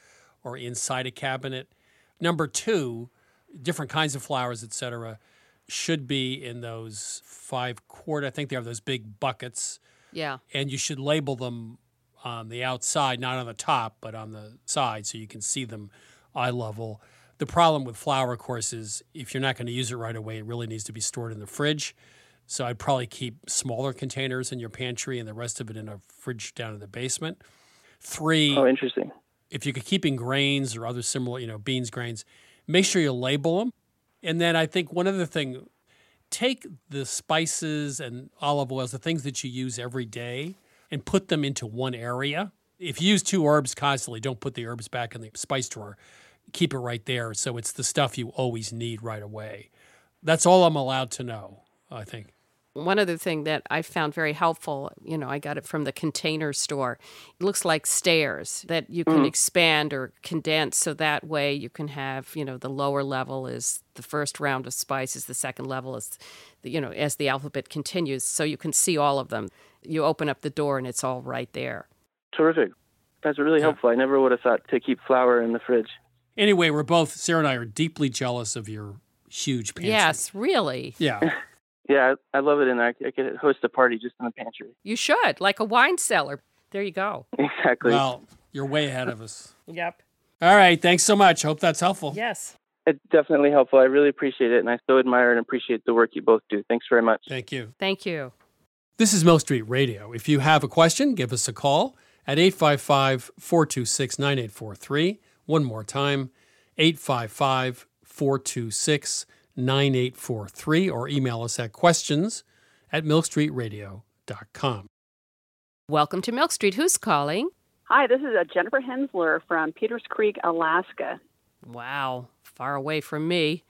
or inside a cabinet. Number two, different kinds of flours, etc., should be in those five quart. I think they are those big buckets, Yeah. and you should label them on the outside, not on the top, but on the side, so you can see them eye level. The problem with flour, of course, is if you're not going to use it right away, it really needs to be stored in the fridge. So I'd probably keep smaller containers in your pantry and the rest of it in a fridge down in the basement. Three. Oh, interesting. If you're keeping grains or other similar, you know, beans, grains, make sure you label them. And then I think one other thing, take the spices and olive oils, the things that you use every day, and put them into one area. If you use two herbs constantly, don't put the herbs back in the spice drawer. Keep it right there so it's the stuff you always need right away. That's all I'm allowed to know, I think. One other thing that I found very helpful, you know, I got it from the container store. It looks like stairs that you can Mm. expand or condense so that way you can have, you know, the lower level is the first round of spices, the second level is, the, you know, as the alphabet continues, so you can see all of them. You open up the door and it's all right there. Terrific. That's really helpful. I never would have thought to keep flour in the fridge. Anyway, we're both, Sara and I are deeply jealous of your huge pantry. Yes, really. Yeah. Yeah, I, I love it, and I, I could host a party just in the pantry. You should, like a wine cellar. There you go. Exactly. Well, you're way ahead of us. Yep. All right. Thanks so much. Hope that's helpful. Yes. It's definitely helpful. I really appreciate it, and I so admire and appreciate the work you both do. Thanks very much. Thank you. Thank you. This is Milk Street Radio. If you have a question, give us a call at 855 426 9843. One more time, 855 426 9843, or email us at questions at milkstreetradio.com. Welcome to Milk Street. Who's calling? Hi, this is uh, Jennifer Hensler from Peters Creek, Alaska. Wow, far away from me.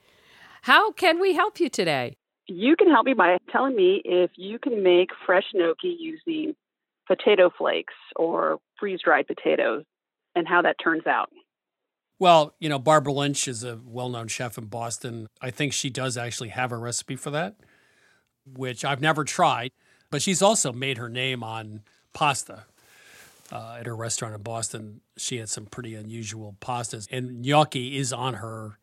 How can we help you today? You can help me by telling me if you can make fresh gnocchi using potato flakes or freeze dried potatoes and how that turns out. Well, you know, Barbara Lynch is a well known chef in Boston. I think she does actually have a recipe for that, which I've never tried, but she's also made her name on pasta. Uh, at her restaurant in Boston, she had some pretty unusual pastas, and gnocchi is on her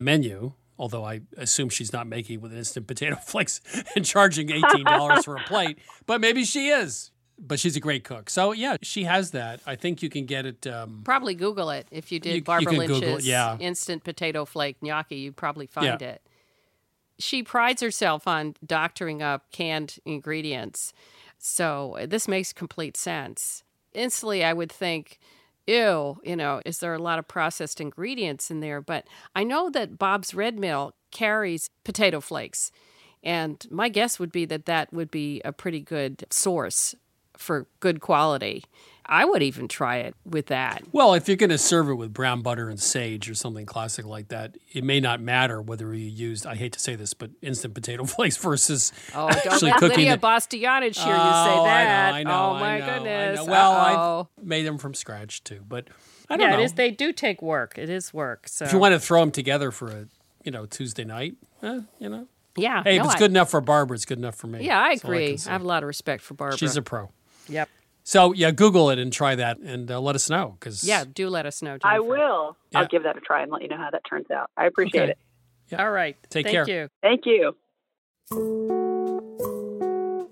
menu. Although I assume she's not making with instant potato flakes and charging eighteen dollars for a plate, but maybe she is. But she's a great cook, so yeah, she has that. I think you can get it. Um, Probably Google it. If you did You- you Barbara Google Lynch's yeah. instant potato flake gnocchi, you'd probably find Yeah. it. She prides herself on doctoring up canned ingredients. So this makes complete sense. Instantly, I would think, ew, you know, is there a lot of processed ingredients in there? But I know that Bob's Red Mill carries potato flakes. And my guess would be that that would be a pretty good source for good quality. I would even try it with that. Well, if you're going to serve it with brown butter and sage or something classic like that, it may not matter whether you used, I hate to say this, but instant potato flakes versus Oh, don't actually let cooking Lydia it. Bastianich hear you Oh, say that. I know, I know, oh my I know, I goodness. know. Well, Uh-oh. I've made them from scratch too, but I don't yeah, know. it is. They do take work. It is work. So If you want to throw them together for a, you know, Tuesday night, eh, you know. Yeah, Hey, no, if it's I- good enough for Barbara, it's good enough for me. yeah, I That's agree. can I, have a lot of respect for Barbara. She's a pro. Yep. So yeah, Google it and try that, and uh, let us know because Yeah, do let us know. I will. Yeah. I'll give that a try and let you know how that turns out. I appreciate Okay. it. All right. Take care. Thank care. you. Thank you.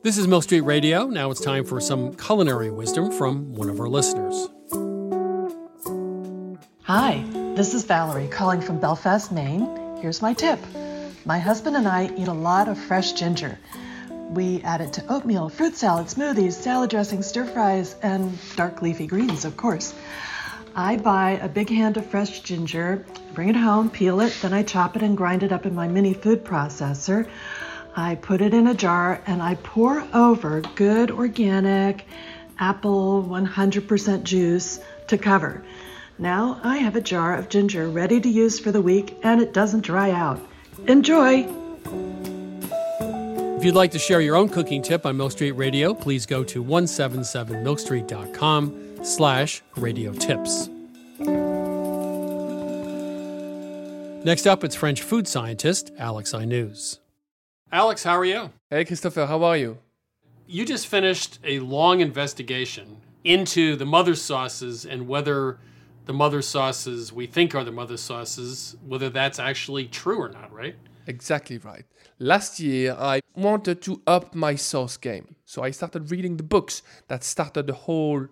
This is Milk Street Radio. Now it's time for some culinary wisdom from one of our listeners. Hi, this is Valerie calling from Belfast, Maine. Here's my tip. My husband and I eat a lot of fresh ginger. We add it to oatmeal, fruit salad, smoothies, salad dressing, stir fries, and dark leafy greens, of course. I buy a big hand of fresh ginger, bring it home, peel it, then I chop it and grind it up in my mini food processor. I put it in a jar and I pour over good organic apple 100% juice to cover. Now I have a jar of ginger ready to use for the week and it doesn't dry out. Enjoy! If you'd like to share your own cooking tip on Milk Street Radio, please go to 177milkstreet.com slash radio tips. Next up, it's French food scientist Alex Aïnouz. Alex, how are you? Hey, Christopher, how are you? You just finished a long investigation into the mother sauces and whether the mother sauces we think are the mother sauces, whether that's actually true or not, right? Exactly right. Last year, I wanted to up my sauce game. So I started reading the books that started the whole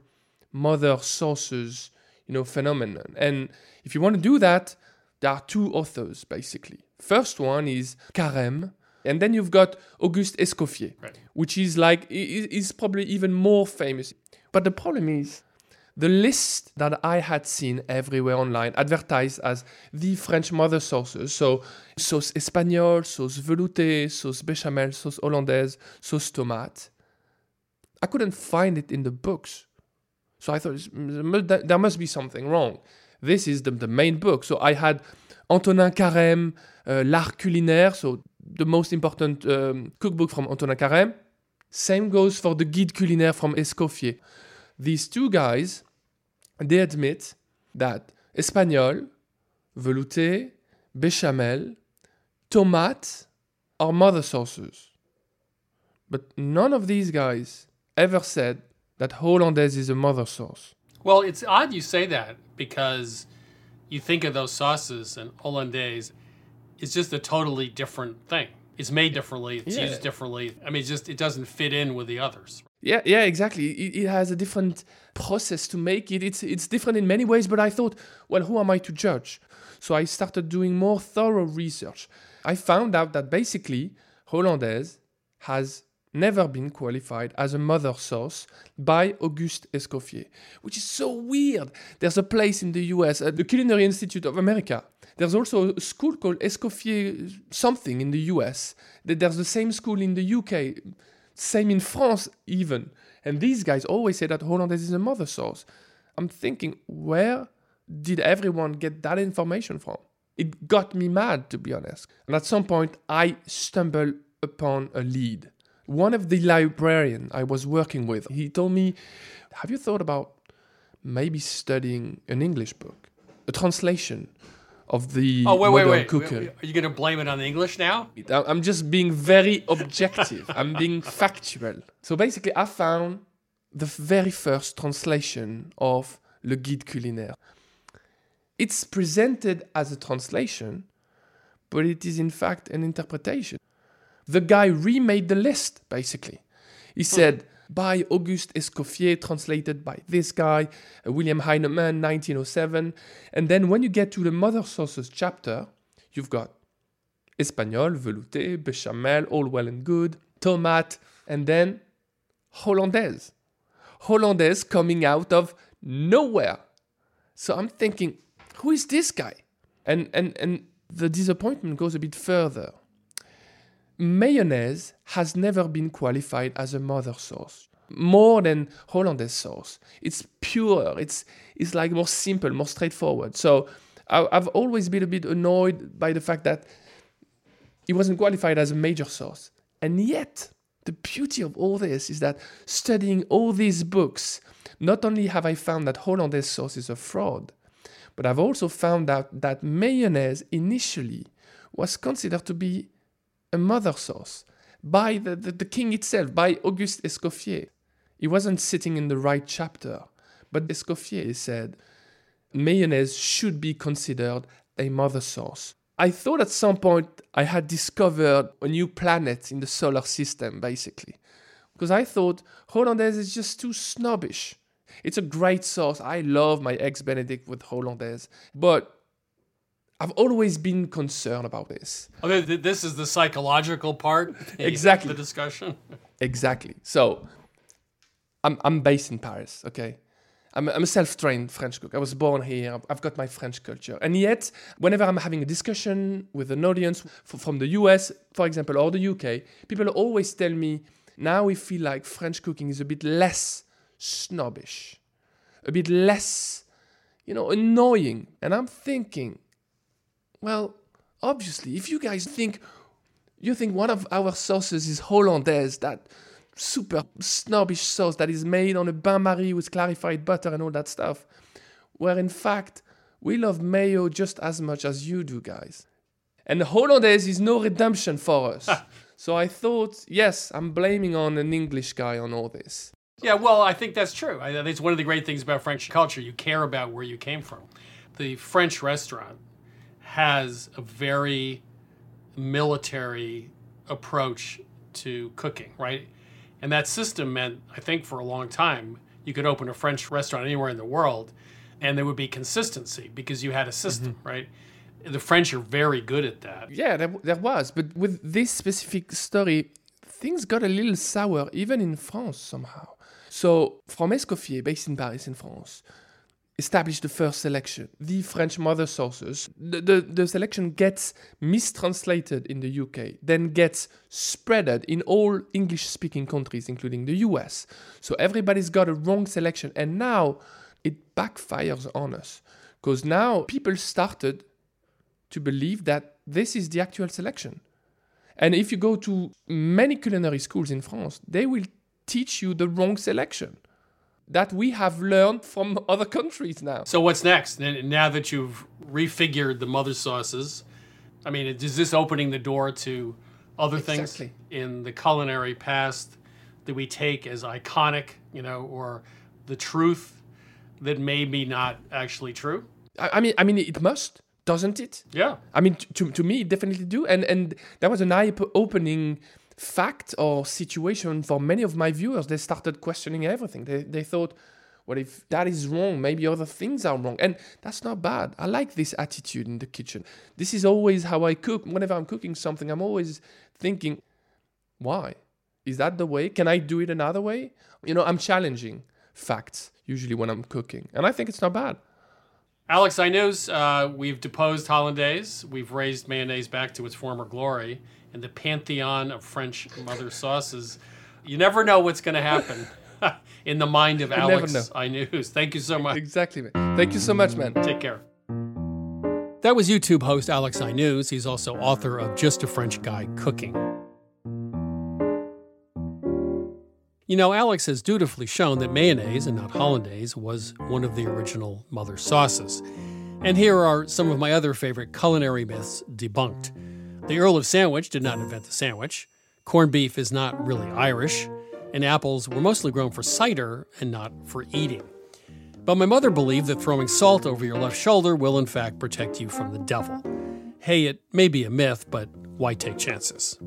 mother sauces, you know, phenomenon. And if you want to do that, there are two authors basically. First one is Carême, and then you've got Auguste Escoffier, right. which is like is probably even more famous. But the problem is the list that I had seen everywhere online advertised as the French mother sauces. So sauce espagnole, sauce velouté, sauce béchamel, sauce hollandaise, sauce tomate. I couldn't find it in the books. So I thought there must be something wrong. This is the, the main book. So I had Antonin Carême, uh, L'Art Culinaire, so the most important um, cookbook from Antonin Carême. Same goes for the Guide Culinaire from Escoffier. These two guys they admit that espagnole, velouté, béchamel, tomate are mother sauces. But none of these guys ever said that hollandaise is a mother sauce. Well, it's odd you say that because you think of those sauces and hollandaise is just a totally different thing. It's made differently, it's Yeah. used differently. I mean, just it doesn't fit in with the others. Yeah, yeah, exactly. It, it has a different process to make it. It's it's different in many ways, but I thought, well, who am I to judge? So I started doing more thorough research. I found out that basically hollandaise has never been qualified as a mother sauce by Auguste Escoffier, which is so weird. There's a place in the US, at the Culinary Institute of America. There's also a school called Escoffier something in the US. Th- There's the same school in the UK, same in France even. And these guys always say that hollandaise is a mother sauce. I'm thinking, where did everyone get that information from? It got me mad, to be honest. And at some point, I stumbled upon a lead. One of the librarian I was working with, he told me, "Have you thought about maybe studying an English book, a translation of the Oh wait, wait, modern wait. cookery?" Are you going to blame it on the English now? I'm just being very objective. I'm being factual. So basically, I found the very first translation of Le Guide Culinaire. It's presented as a translation, but it is in fact an interpretation. The guy remade the list, basically. He hmm. said, by Auguste Escoffier, translated by this guy, uh, William Heinemann, 1907. And then when you get to the mother sauces chapter, you've got Espagnol, velouté, béchamel, all well and good, tomate, and then Hollandaise. Hollandaise coming out of nowhere. So I'm thinking, who is this guy? And and and the disappointment goes a bit further. Mayonnaise has never been qualified as a mother sauce. More than Hollandaise sauce. It's pure. It's it's like more simple, more straightforward. So I, I've always been a bit annoyed by the fact that it wasn't qualified as a major sauce. And yet, the beauty of all this is that studying all these books, not only have I found that Hollandaise sauce is a fraud, but I've also found out that mayonnaise initially was considered to be a mother sauce by the, the, the king itself, by Auguste Escoffier. He wasn't sitting in the right chapter, but Escoffier said mayonnaise should be considered a mother sauce. I thought at some point I had discovered a new planet in the solar system, basically. Because I thought Hollandaise is just too snobbish. It's a great sauce. I love my eggs Benedict with Hollandaise. But I've always been concerned about this. Okay, th- this is the psychological part. Exactly. The discussion. Exactly. So I'm, I'm based in Paris, okay? I'm, I'm a self trained French cook. I was born here. I've- I've got my French culture. And yet, whenever I'm having a discussion with an audience f- from the US, for example, or the UK, people always tell me now we feel like French cooking is a bit less snobbish, a bit less, you know, annoying. And I'm thinking, well, obviously, if you guys think you think one of our sauces is hollandaise, that super snobbish sauce that is made on a bain marie with clarified butter and all that stuff, where in fact we love mayo just as much as you do, guys. And hollandaise is no redemption for us. so I thought, yes, I'm blaming on an English guy on all this. Yeah, well, I think that's true. I think it's one of the great things about French culture. You care about where you came from. The French restaurant has a very military approach to cooking, right? And that system meant, I think, for a long time, you could open a French restaurant anywhere in the world and there would be consistency because you had a system, mm-hmm. right? The French are very good at that. Yeah, there, there was. But with this specific story, things got a little sour, even in France somehow. So, From Escoffier, based in Paris, in France, established the first selection, the French mother sauces. The, the, the selection gets mistranslated in the UK, then gets spreaded in all English speaking countries, including the US. So everybody's got a wrong selection. And now it backfires on us because now people started to believe that this is the actual selection. And if you go to many culinary schools in France, they will teach you the wrong selection that we have learned from other countries now. So what's next? Now that you've refigured the mother sauces, I mean, is this opening the door to other things Exactly. in the culinary past that we take as iconic, you know, or the truth that may be not actually true? I, mean, I mean, it must, doesn't it? Yeah. I mean, to, to me, it definitely do. And and that was an eye-opening fact or situation for many of my viewers. They started questioning everything. They they thought, well, if that is wrong? Maybe other things are wrong, and that's not bad. I like this attitude in the kitchen. This is always how I cook. Whenever I'm cooking something, I'm always thinking, why? Is that the way? Can I do it another way? You know, I'm challenging facts usually when I'm cooking, and I think it's not bad. Alex, Aïnouz uh, we've deposed hollandaise. We've raised mayonnaise back to its former glory in the pantheon of French mother sauces. You never know what's going to happen in the mind of You Alex. I News. Thank you so much. Exactly, man. Thank you so much, man. Take care. That was YouTube host Alex Aïnouz. He's also author of Just a French Guy Cooking. You know, Alex has dutifully shown that mayonnaise and not hollandaise was one of the original mother sauces. And here are some of my other favorite culinary myths debunked. The Earl of Sandwich did not invent the sandwich. Corned beef is not really Irish. And apples were mostly grown for cider and not for eating. But my mother believed that throwing salt over your left shoulder will, in fact, protect you from the devil. Hey, it may be a myth, but why take chances?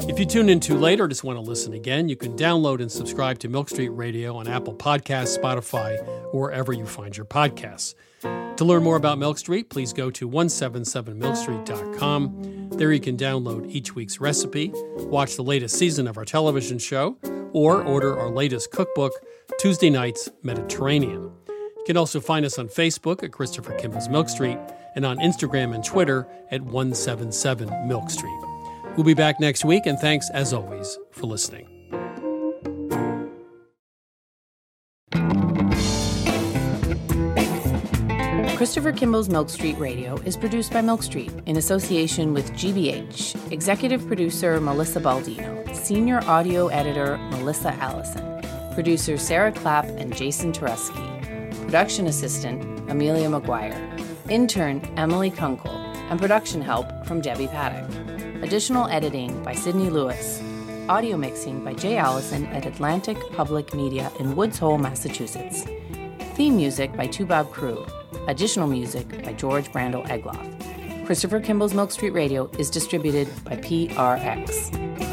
If you tune in too late or just want to listen again, you can download and subscribe to Milk Street Radio on Apple Podcasts, Spotify, or wherever you find your podcasts. To learn more about Milk Street, please go to 177milkstreet.com. There you can download each week's recipe, watch the latest season of our television show, or order our latest cookbook, Tuesday Nights Mediterranean. You can also find us on Facebook at Christopher Kimball's Milk Street and on Instagram and Twitter at 177 Milk Street. We'll be back next week, and thanks as always for listening. Christopher Kimball's Milk Street Radio is produced by Milk Street in association with GBH, executive producer Melissa Baldino, senior audio editor Melissa Allison, producers Sarah Clapp and Jason Tereski, production assistant Amelia McGuire, intern Emily Kunkel, and production help from Debbie Paddock. Additional editing by Sydney Lewis. Audio mixing by Jay Allison at Atlantic Public Media in Woods Hole, Massachusetts. Theme music by Toubab Krewe. Additional music by George Brandl Egloff. Christopher Kimball's Milk Street Radio is distributed by PRX.